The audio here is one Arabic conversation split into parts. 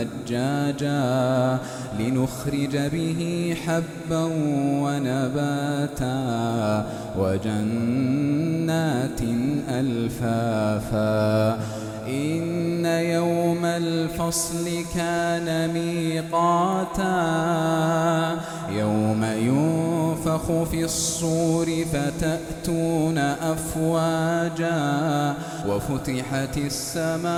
ثجاجا لنخرج به حبا ونباتا وجنات ألفافا. إن الفصل كان ميقاتا يوم ينفخ في الصور فتأتون أفواجا وفتحت السماء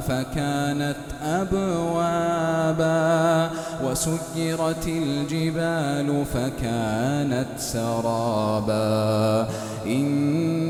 فكانت أبوابا وسيرت الجبال فكانت سرابا إن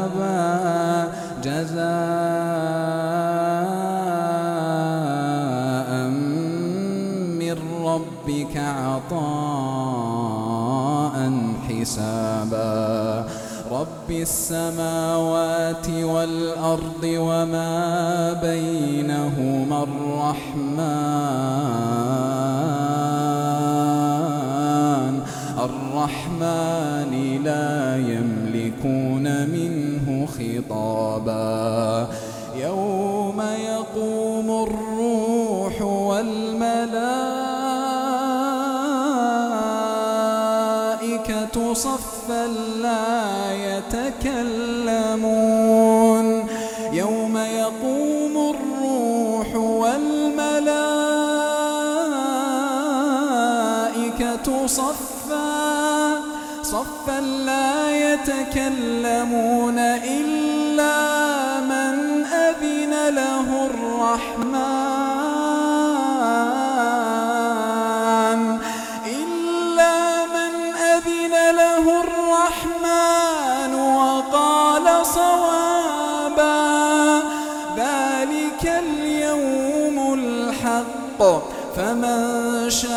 ربك عطاء حسابا. رب السماوات والأرض وما بينهما الرحمن. الرحمن لا يملكون منه خطابا. يوم يقوم الروح والملائكة صفا لا يتكلمون. يوم يقوم الروح والملائكة صفا صفا لا يتكلمون إلا من أذن له الرحمن. له الرحمن وقال صوابا ذلك اليوم الحق فمن شاء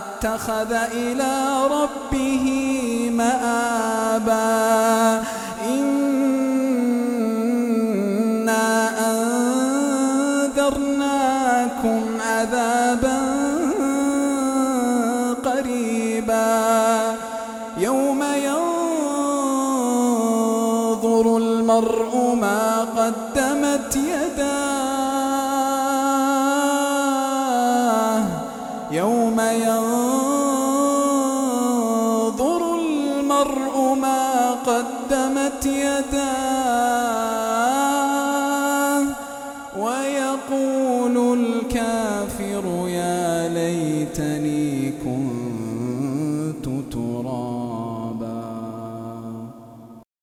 اتخذ إلى ربه مآبا. يوم ينظر المرء ما قدمت يداه. يوم ينظر المرء ما قدمت يداه. ويقول الكافر يا ليتني